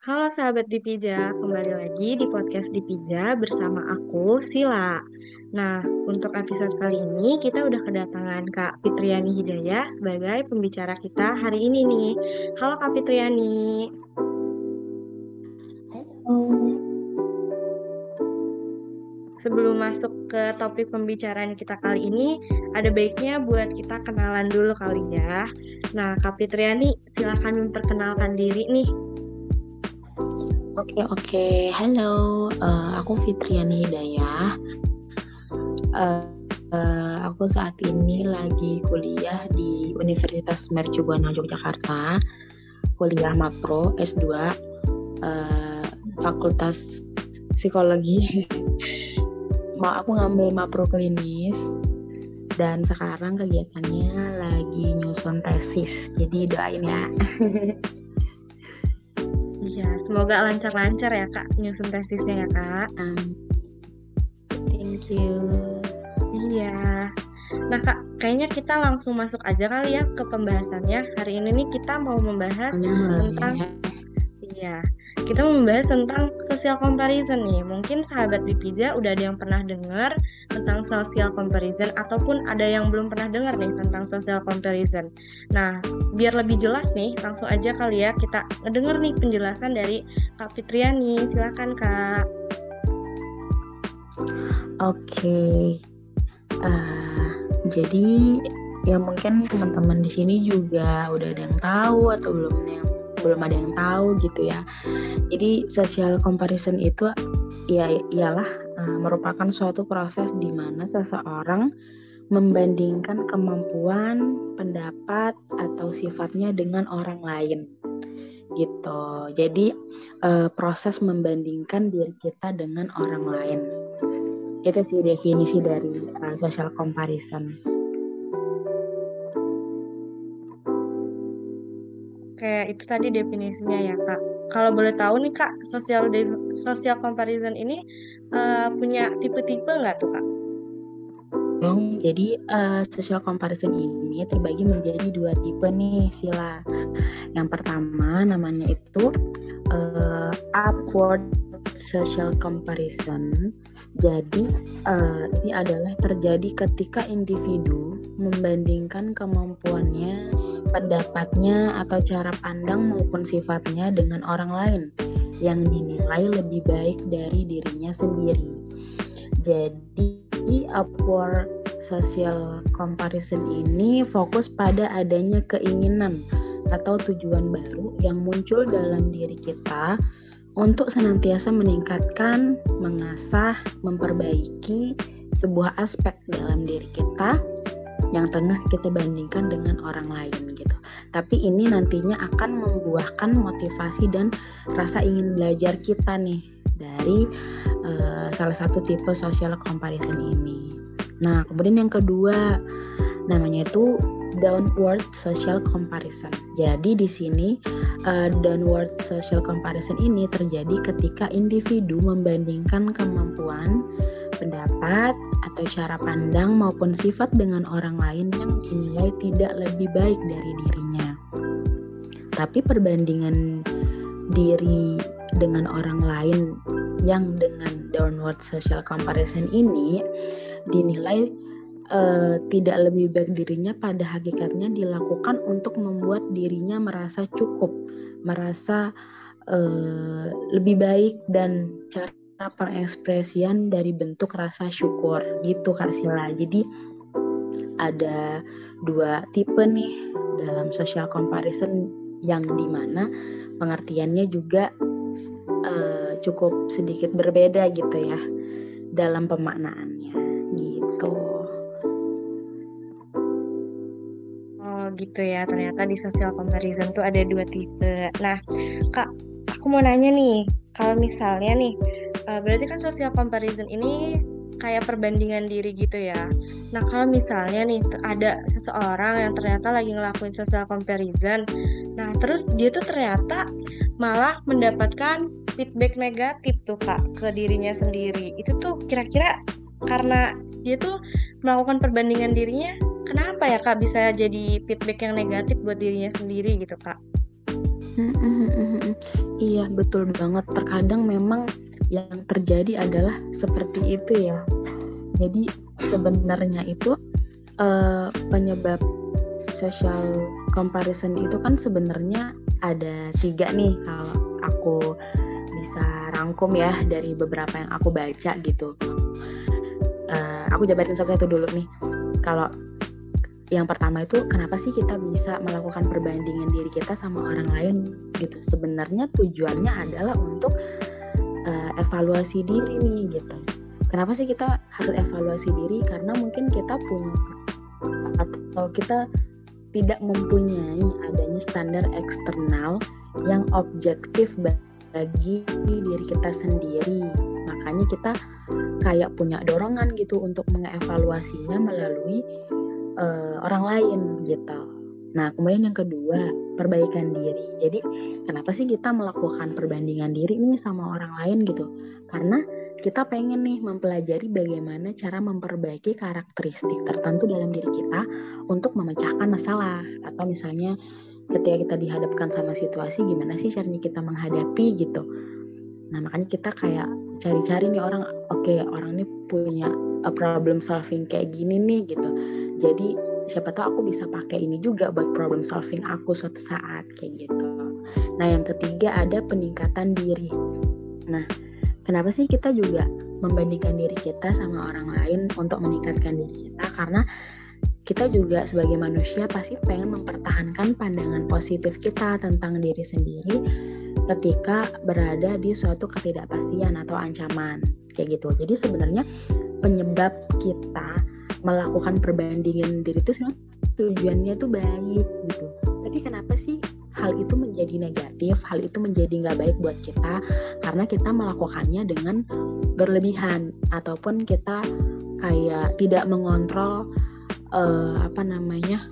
Halo sahabat Dipija, kembali lagi di podcast Dipija bersama aku, Sila. Nah, untuk episode kali ini kita udah kedatangan Kak Fitriani Hidayah sebagai pembicara kita hari ini nih. Halo Kak Fitriani. Halo. Sebelum masuk ke topik pembicaraan kita kali ini, ada baiknya buat kita kenalan dulu kali ya. Nah, Kak Fitriani, silahkan memperkenalkan diri nih. Oke oke, halo, uh, aku Fitriani Hidayah. Uh, uh, aku saat ini lagi kuliah di Universitas Mercubuana Yogyakarta, kuliah Mapro S2, uh, Fakultas Psikologi. mau aku ngambil mapro klinis dan sekarang kegiatannya lagi nyusun tesis jadi doain ya semoga lancar-lancar ya kak nyusun tesisnya ya kak. Um, thank you. Iya. Nah kak kayaknya kita langsung masuk aja kali ya ke pembahasannya. Hari ini nih kita mau membahas tentang iya kita membahas tentang social comparison nih. Mungkin sahabat di Pija udah ada yang pernah dengar tentang social comparison ataupun ada yang belum pernah dengar nih tentang social comparison. Nah, biar lebih jelas nih, langsung aja kali ya kita ngedenger nih penjelasan dari Kak Fitriani. Silakan Kak. Oke. Okay. Uh, eh, jadi ya mungkin teman-teman di sini juga udah ada yang tahu atau belum yang belum ada yang tahu gitu ya jadi social comparison itu ya ialah uh, merupakan suatu proses di mana seseorang membandingkan kemampuan, pendapat atau sifatnya dengan orang lain gitu. Jadi uh, proses membandingkan diri kita dengan orang lain. Itu sih definisi dari uh, social comparison. Kayak itu tadi definisinya ya kak. Kalau boleh tahu nih kak, social social comparison ini uh, punya tipe-tipe nggak tuh kak? Dong, jadi uh, social comparison ini terbagi menjadi dua tipe nih sila. Yang pertama namanya itu uh, upward social comparison. Jadi uh, ini adalah terjadi ketika individu membandingkan kemampuannya pendapatnya atau cara pandang maupun sifatnya dengan orang lain yang dinilai lebih baik dari dirinya sendiri. Jadi, upward social comparison ini fokus pada adanya keinginan atau tujuan baru yang muncul dalam diri kita untuk senantiasa meningkatkan, mengasah, memperbaiki sebuah aspek dalam diri kita yang tengah kita bandingkan dengan orang lain. Tapi ini nantinya akan membuahkan motivasi dan rasa ingin belajar kita nih dari uh, salah satu tipe social comparison ini. Nah, kemudian yang kedua namanya itu downward social comparison. Jadi di sini uh, downward social comparison ini terjadi ketika individu membandingkan kemampuan pendapat atau cara pandang maupun sifat dengan orang lain yang dinilai tidak lebih baik dari dirinya. Tapi perbandingan diri dengan orang lain yang dengan downward social comparison ini dinilai uh, tidak lebih baik dirinya pada hakikatnya dilakukan untuk membuat dirinya merasa cukup, merasa uh, lebih baik dan cara pengekspresian dari bentuk rasa syukur gitu Kak Sila. Jadi ada dua tipe nih dalam social comparison yang di mana pengertiannya juga uh, cukup sedikit berbeda gitu ya dalam pemaknaannya gitu. Oh gitu ya ternyata di social comparison tuh ada dua tipe. Nah kak aku mau nanya nih kalau misalnya nih Uh, berarti kan social comparison ini kayak perbandingan diri gitu ya. Nah, kalau misalnya nih ada seseorang yang ternyata lagi ngelakuin social comparison, nah terus dia tuh ternyata malah mendapatkan feedback negatif tuh Kak ke dirinya sendiri. Itu tuh kira-kira karena dia tuh melakukan perbandingan dirinya, kenapa ya Kak bisa jadi feedback yang negatif buat dirinya sendiri gitu Kak? Iya betul banget. Terkadang memang yang terjadi adalah seperti itu ya. Jadi sebenarnya itu uh, penyebab social comparison itu kan sebenarnya ada tiga nih kalau aku bisa rangkum ya dari beberapa yang aku baca gitu. Uh, aku jabarin satu-satu dulu nih. Kalau yang pertama itu kenapa sih kita bisa melakukan perbandingan diri kita sama orang lain gitu sebenarnya tujuannya adalah untuk evaluasi diri nih gitu. Kenapa sih kita harus evaluasi diri? Karena mungkin kita punya atau kita tidak mempunyai adanya standar eksternal yang objektif bagi diri kita sendiri. Makanya kita kayak punya dorongan gitu untuk mengevaluasinya melalui uh, orang lain gitu. Nah, kemudian yang kedua, perbaikan diri. Jadi, kenapa sih kita melakukan perbandingan diri nih sama orang lain gitu? Karena kita pengen nih mempelajari bagaimana cara memperbaiki karakteristik tertentu dalam diri kita untuk memecahkan masalah atau misalnya ketika kita dihadapkan sama situasi gimana sih caranya kita menghadapi gitu. Nah, makanya kita kayak cari-cari nih orang oke okay, orang ini punya a problem solving kayak gini nih gitu jadi siapa tahu aku bisa pakai ini juga buat problem solving aku suatu saat kayak gitu. Nah yang ketiga ada peningkatan diri. Nah kenapa sih kita juga membandingkan diri kita sama orang lain untuk meningkatkan diri kita? Karena kita juga sebagai manusia pasti pengen mempertahankan pandangan positif kita tentang diri sendiri ketika berada di suatu ketidakpastian atau ancaman kayak gitu. Jadi sebenarnya penyebab kita melakukan perbandingan diri itu tujuannya tuh baik gitu. Tapi kenapa sih hal itu menjadi negatif, hal itu menjadi nggak baik buat kita? Karena kita melakukannya dengan berlebihan ataupun kita kayak tidak mengontrol uh, apa namanya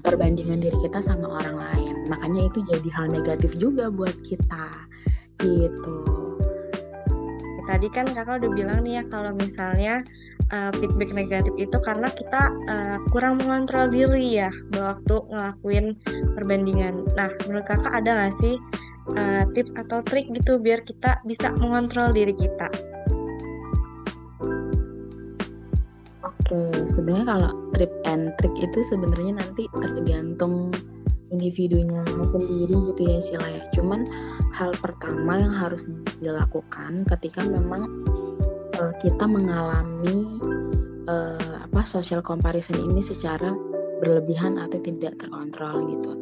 perbandingan diri kita sama orang lain. Makanya itu jadi hal negatif juga buat kita gitu tadi kan kakak udah bilang nih ya kalau misalnya uh, feedback negatif itu karena kita uh, kurang mengontrol diri ya waktu ngelakuin perbandingan. Nah, menurut kakak ada nggak sih uh, tips atau trik gitu biar kita bisa mengontrol diri kita? Oke, sebenarnya kalau trip and trick itu sebenarnya nanti tergantung individunya sendiri gitu ya Sila ya. Cuman hal pertama yang harus dilakukan ketika memang uh, kita mengalami uh, apa social comparison ini secara berlebihan atau tidak terkontrol gitu.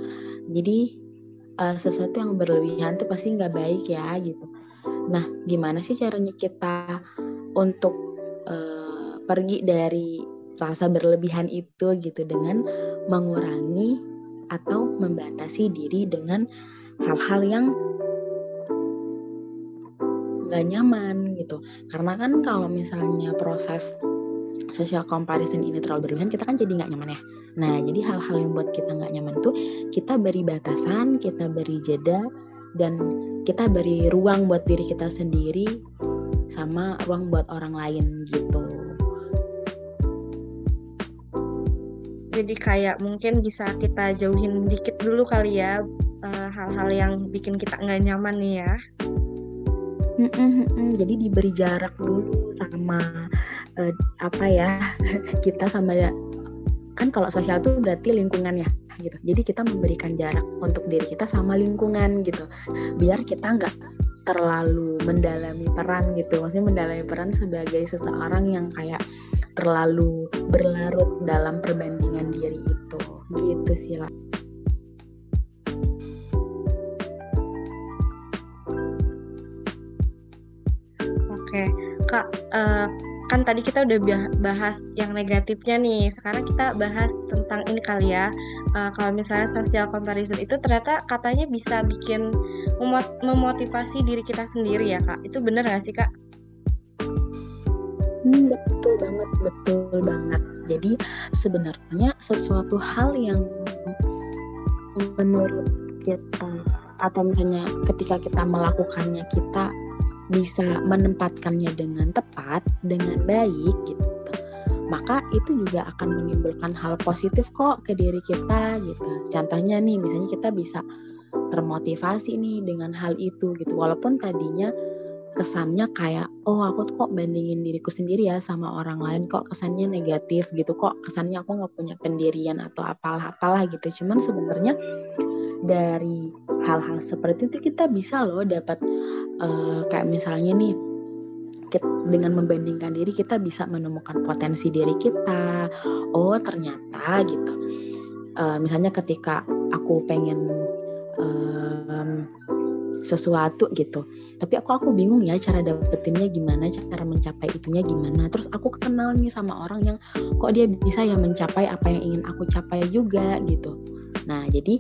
Jadi uh, sesuatu yang berlebihan itu pasti nggak baik ya gitu. Nah, gimana sih caranya kita untuk uh, pergi dari rasa berlebihan itu gitu dengan mengurangi atau membatasi diri dengan hal-hal yang gak nyaman gitu. Karena kan kalau misalnya proses social comparison ini terlalu berlebihan kita kan jadi nggak nyaman ya. Nah jadi hal-hal yang buat kita nggak nyaman tuh kita beri batasan kita beri jeda dan kita beri ruang buat diri kita sendiri sama ruang buat orang lain gitu. Jadi kayak mungkin bisa kita jauhin dikit dulu kali ya eh, hal-hal uh, yang bikin kita nggak nyaman nih ya jadi diberi jarak dulu sama uh, apa ya kita sama ya kan kalau sosial itu berarti lingkungan ya gitu. Jadi kita memberikan jarak untuk diri kita sama lingkungan gitu. Biar kita nggak terlalu mendalami peran gitu. Maksudnya mendalami peran sebagai seseorang yang kayak terlalu berlarut dalam perbandingan diri itu. Gitu sih lah Oke, Kak, uh, kan tadi kita udah bahas yang negatifnya nih. Sekarang kita bahas tentang ini kali ya. Uh, kalau misalnya social comparison itu ternyata katanya bisa bikin memotivasi diri kita sendiri ya, Kak. Itu bener gak sih, Kak? Hmm, betul banget, betul banget. Jadi sebenarnya sesuatu hal yang menurut kita atau misalnya ketika kita melakukannya kita bisa menempatkannya dengan tepat, dengan baik gitu. Maka itu juga akan menimbulkan hal positif kok ke diri kita gitu. Contohnya nih misalnya kita bisa termotivasi nih dengan hal itu gitu walaupun tadinya kesannya kayak oh aku kok bandingin diriku sendiri ya sama orang lain kok kesannya negatif gitu kok kesannya aku nggak punya pendirian atau apalah apalah gitu cuman sebenarnya dari hal-hal seperti itu kita bisa loh dapat uh, kayak misalnya nih dengan membandingkan diri kita bisa menemukan potensi diri kita. Oh ternyata gitu. Uh, misalnya ketika aku pengen um, sesuatu gitu tapi aku aku bingung ya cara dapetinnya gimana cara mencapai itunya gimana. Terus aku kenal nih sama orang yang kok dia bisa ya mencapai apa yang ingin aku capai juga gitu. Nah jadi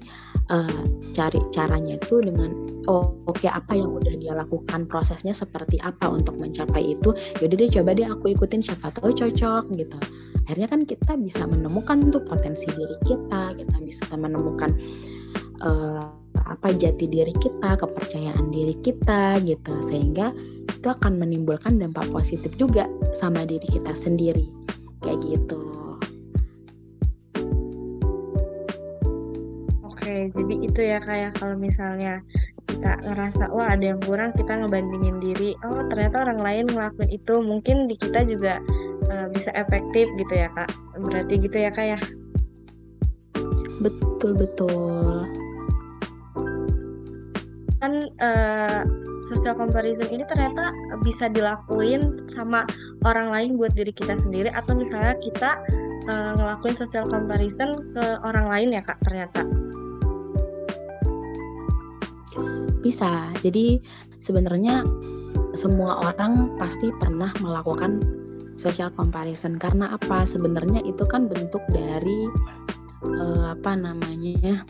uh, cari caranya itu dengan oh oke okay, apa yang udah dia lakukan prosesnya seperti apa untuk mencapai itu. Yaudah deh coba deh aku ikutin siapa tahu cocok gitu. Akhirnya kan kita bisa menemukan tuh potensi diri kita kita bisa menemukan uh, apa jati diri kita, kepercayaan diri kita gitu. Sehingga itu akan menimbulkan dampak positif juga sama diri kita sendiri. Kayak gitu. Oke, jadi itu ya kayak kalau misalnya kita ngerasa wah ada yang kurang kita ngebandingin diri. Oh ternyata orang lain ngelakuin itu. Mungkin di kita juga uh, bisa efektif gitu ya kak. Berarti gitu ya kak ya. Betul betul. Kan uh, social comparison ini ternyata bisa dilakuin sama orang lain buat diri kita sendiri atau misalnya kita uh, ngelakuin social comparison ke orang lain ya kak ternyata bisa jadi sebenarnya semua orang pasti pernah melakukan social comparison karena apa sebenarnya itu kan bentuk dari uh, apa namanya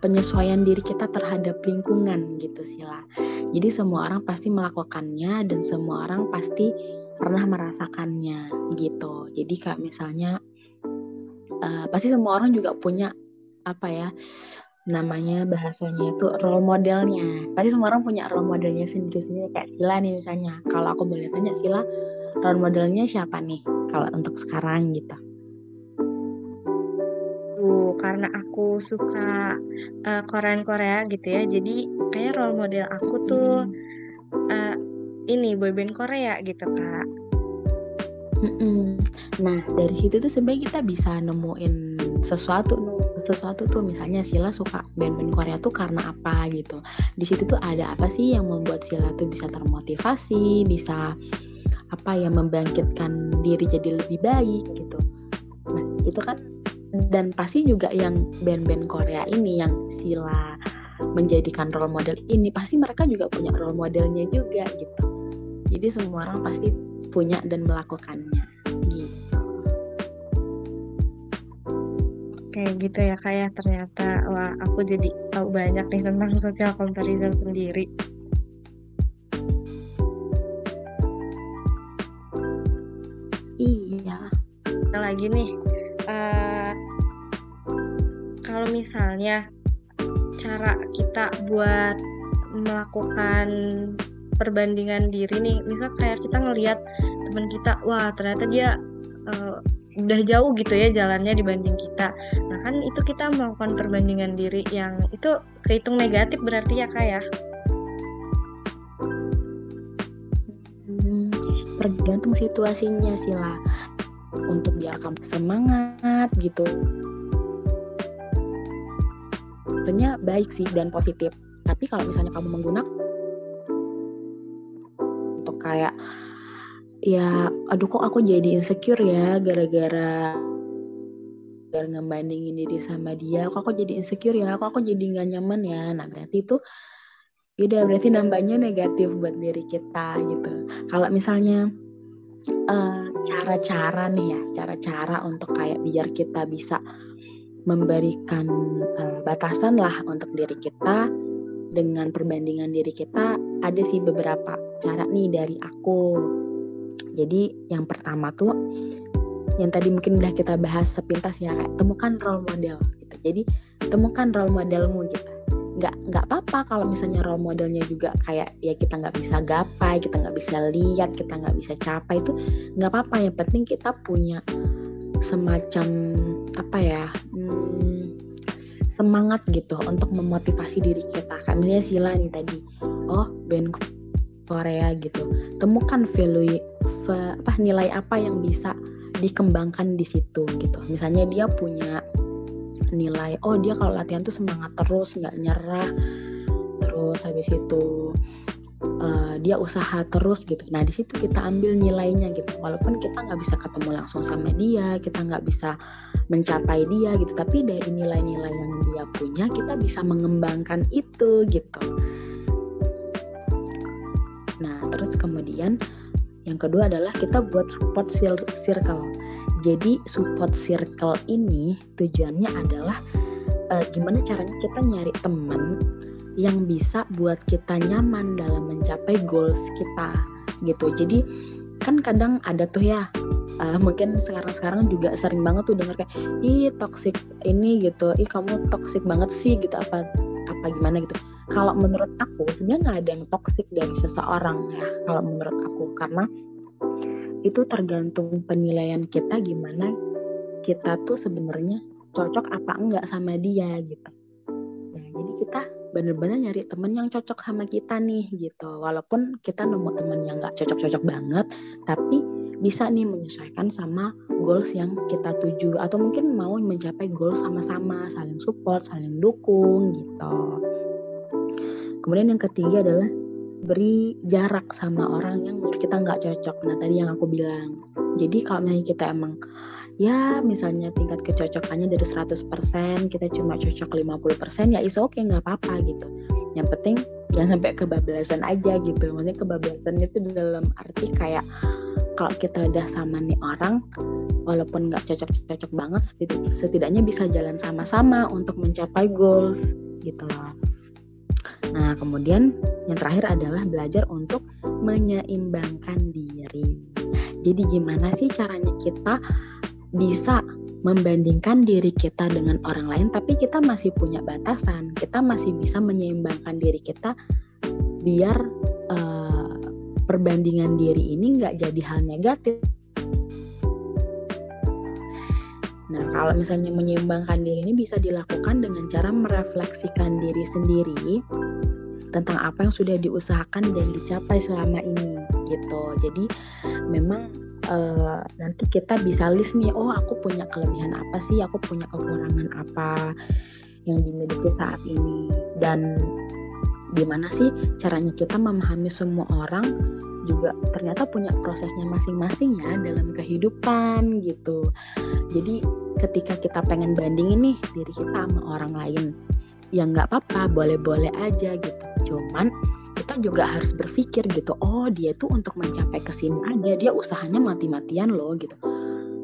penyesuaian diri kita terhadap lingkungan gitu sila. Jadi semua orang pasti melakukannya dan semua orang pasti pernah merasakannya gitu. Jadi kayak misalnya uh, pasti semua orang juga punya apa ya namanya bahasanya itu role modelnya. Pasti semua orang punya role modelnya sendiri-sendiri kayak Sila nih misalnya. Kalau aku boleh tanya Sila role modelnya siapa nih kalau untuk sekarang gitu? karena aku suka uh, Korean Korea gitu ya jadi kayak role model aku tuh uh, ini boyband Korea gitu kak Nah dari situ tuh sebenarnya kita bisa nemuin sesuatu sesuatu tuh misalnya Sila suka band-band Korea tuh karena apa gitu. Di situ tuh ada apa sih yang membuat Sila tuh bisa termotivasi, bisa apa yang membangkitkan diri jadi lebih baik gitu. Nah itu kan dan pasti juga yang band-band Korea ini yang Sila menjadikan role model ini pasti mereka juga punya role modelnya juga gitu jadi semua orang pasti punya dan melakukannya kayak gitu ya kayak ya. ternyata wah aku jadi tahu banyak nih tentang social comparison sendiri. Iya. Lagi nih? Uh, kalau misalnya cara kita buat melakukan perbandingan diri nih misal kayak kita ngelihat teman kita wah ternyata dia uh, udah jauh gitu ya jalannya dibanding kita. Nah kan itu kita melakukan perbandingan diri yang itu kehitung negatif berarti ya kak ya? Hmm, tergantung situasinya sih lah. Untuk biar kamu semangat gitu. Sebenarnya baik sih dan positif. Tapi kalau misalnya kamu menggunakan untuk kayak ya aduh kok aku jadi insecure ya gara-gara gara ngebandingin diri sama dia. Kok aku jadi insecure ya? Kok aku jadi nggak nyaman ya? Nah berarti itu ya udah berarti nambahnya negatif buat diri kita gitu. Kalau misalnya uh, cara-cara nih ya, cara-cara untuk kayak biar kita bisa memberikan uh, batasan lah untuk diri kita dengan perbandingan diri kita ada sih beberapa cara nih dari aku. Jadi yang pertama tuh yang tadi mungkin udah kita bahas sepintas ya kayak temukan role model gitu. Jadi temukan role modelmu gitu. Nggak nggak apa-apa kalau misalnya role modelnya juga kayak ya kita nggak bisa gapai kita nggak bisa lihat kita nggak bisa capai itu nggak apa-apa. Yang penting kita punya semacam apa ya hmm, semangat gitu untuk memotivasi diri kita. Kayak misalnya Sila nih tadi oh band Korea gitu. Temukan value apa nilai apa yang bisa dikembangkan di situ gitu. Misalnya dia punya nilai oh dia kalau latihan tuh semangat terus nggak nyerah terus habis itu uh, dia usaha terus gitu. Nah di situ kita ambil nilainya gitu. Walaupun kita nggak bisa ketemu langsung sama dia kita nggak bisa mencapai dia gitu. Tapi dari nilai-nilai yang dia punya kita bisa mengembangkan itu gitu nah terus kemudian yang kedua adalah kita buat support circle. Jadi support circle ini tujuannya adalah uh, gimana caranya kita nyari teman yang bisa buat kita nyaman dalam mencapai goals kita gitu. Jadi kan kadang ada tuh ya uh, mungkin sekarang-sekarang juga sering banget tuh denger kayak ih toxic ini gitu. Ih kamu toxic banget sih gitu. Apa apa gimana gitu kalau menurut aku sebenarnya nggak ada yang toxic dari seseorang ya kalau menurut aku karena itu tergantung penilaian kita gimana kita tuh sebenarnya cocok apa enggak sama dia gitu. Nah, jadi kita bener-bener nyari temen yang cocok sama kita nih gitu. Walaupun kita nemu temen yang nggak cocok-cocok banget, tapi bisa nih menyesuaikan sama goals yang kita tuju atau mungkin mau mencapai goals sama-sama, saling support, saling dukung gitu. Kemudian yang ketiga adalah beri jarak sama orang yang menurut kita nggak cocok. Nah tadi yang aku bilang. Jadi kalau misalnya kita emang ya misalnya tingkat kecocokannya dari 100% kita cuma cocok 50% ya is oke okay, nggak apa-apa gitu. Yang penting jangan sampai kebablasan aja gitu. Maksudnya kebablasan itu dalam arti kayak kalau kita udah sama nih orang walaupun nggak cocok-cocok banget setidaknya bisa jalan sama-sama untuk mencapai goals gitu loh. Nah, kemudian yang terakhir adalah belajar untuk menyeimbangkan diri. Jadi gimana sih caranya kita bisa membandingkan diri kita dengan orang lain tapi kita masih punya batasan. Kita masih bisa menyeimbangkan diri kita biar uh, perbandingan diri ini nggak jadi hal negatif. Nah, kalau misalnya menyeimbangkan diri ini bisa dilakukan dengan cara merefleksikan diri sendiri tentang apa yang sudah diusahakan dan dicapai selama ini gitu. Jadi memang uh, nanti kita bisa list nih, oh aku punya kelebihan apa sih, aku punya kekurangan apa yang dimiliki saat ini? Dan gimana sih caranya kita memahami semua orang juga ternyata punya prosesnya masing-masing ya dalam kehidupan gitu. Jadi ketika kita pengen bandingin nih diri kita sama orang lain, ya nggak apa-apa boleh-boleh aja gitu cuman kita juga harus berpikir gitu oh dia tuh untuk mencapai ke sini aja dia usahanya mati-matian loh gitu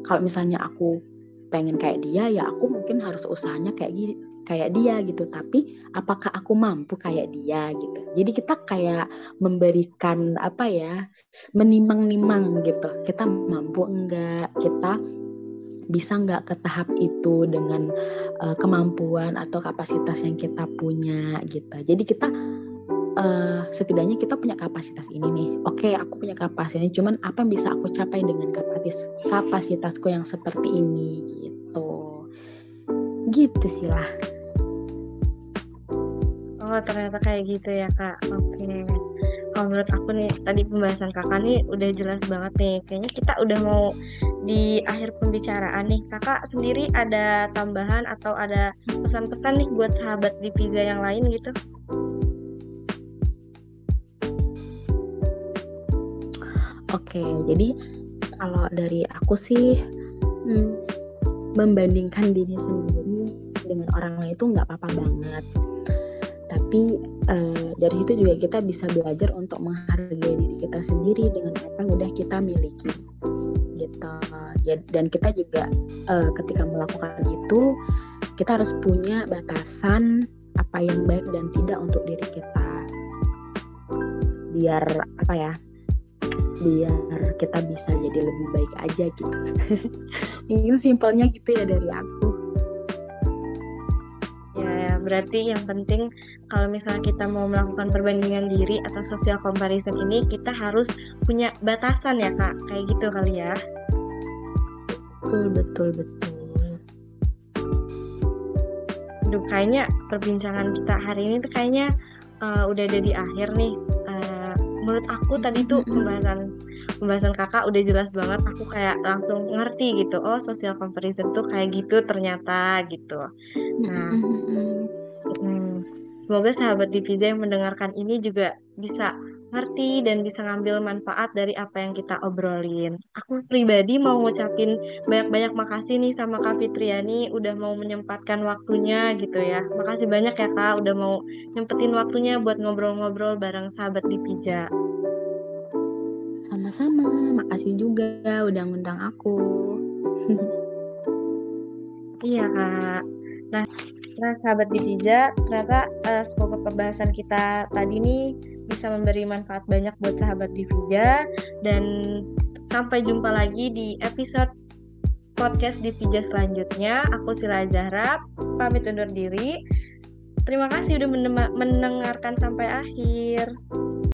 kalau misalnya aku pengen kayak dia ya aku mungkin harus usahanya kayak gini kayak dia gitu tapi apakah aku mampu kayak dia gitu jadi kita kayak memberikan apa ya menimang-nimang gitu kita mampu enggak kita bisa nggak ke tahap itu dengan uh, kemampuan atau kapasitas yang kita punya gitu. Jadi kita uh, setidaknya kita punya kapasitas ini nih. Oke, okay, aku punya kapasitas cuman apa yang bisa aku capai dengan kapasitas kapasitasku yang seperti ini gitu. Gitu sih lah. Oh, ternyata kayak gitu ya, Kak. Oke. Okay kalau menurut aku nih tadi pembahasan kakak nih udah jelas banget nih kayaknya kita udah mau di akhir pembicaraan nih kakak sendiri ada tambahan atau ada pesan-pesan nih buat sahabat di pizza yang lain gitu Oke, jadi kalau dari aku sih hmm, membandingkan diri sendiri dengan orang lain itu nggak apa-apa banget tapi uh, dari situ juga kita bisa belajar untuk menghargai diri kita sendiri dengan apa yang udah kita miliki gitu. Dan kita juga uh, ketika melakukan itu kita harus punya batasan apa yang baik dan tidak untuk diri kita. Biar apa ya biar kita bisa jadi lebih baik aja gitu. Ini simpelnya gitu ya dari aku berarti yang penting kalau misalnya kita mau melakukan perbandingan diri atau social comparison ini kita harus punya batasan ya kak kayak gitu kali ya betul betul betul Duh, kayaknya perbincangan kita hari ini tuh kayaknya uh, udah ada di akhir nih. Uh, menurut aku tadi tuh pembahasan pembahasan kakak udah jelas banget. Aku kayak langsung ngerti gitu. Oh, social comparison tuh kayak gitu ternyata gitu. Nah, semoga sahabat Divija yang mendengarkan ini juga bisa ngerti dan bisa ngambil manfaat dari apa yang kita obrolin. Aku pribadi mau ngucapin banyak-banyak makasih nih sama Kak Fitriani udah mau menyempatkan waktunya gitu ya. Makasih banyak ya Kak udah mau nyempetin waktunya buat ngobrol-ngobrol bareng sahabat di Pija. Sama-sama, makasih juga udah ngundang aku. iya Kak. Nah, nah sahabat di Pija, ternyata uh, semoga pembahasan kita tadi nih bisa memberi manfaat banyak buat sahabat Divija dan sampai jumpa lagi di episode podcast Divija selanjutnya. Aku Sila Zahra, pamit undur diri. Terima kasih udah mendengarkan sampai akhir.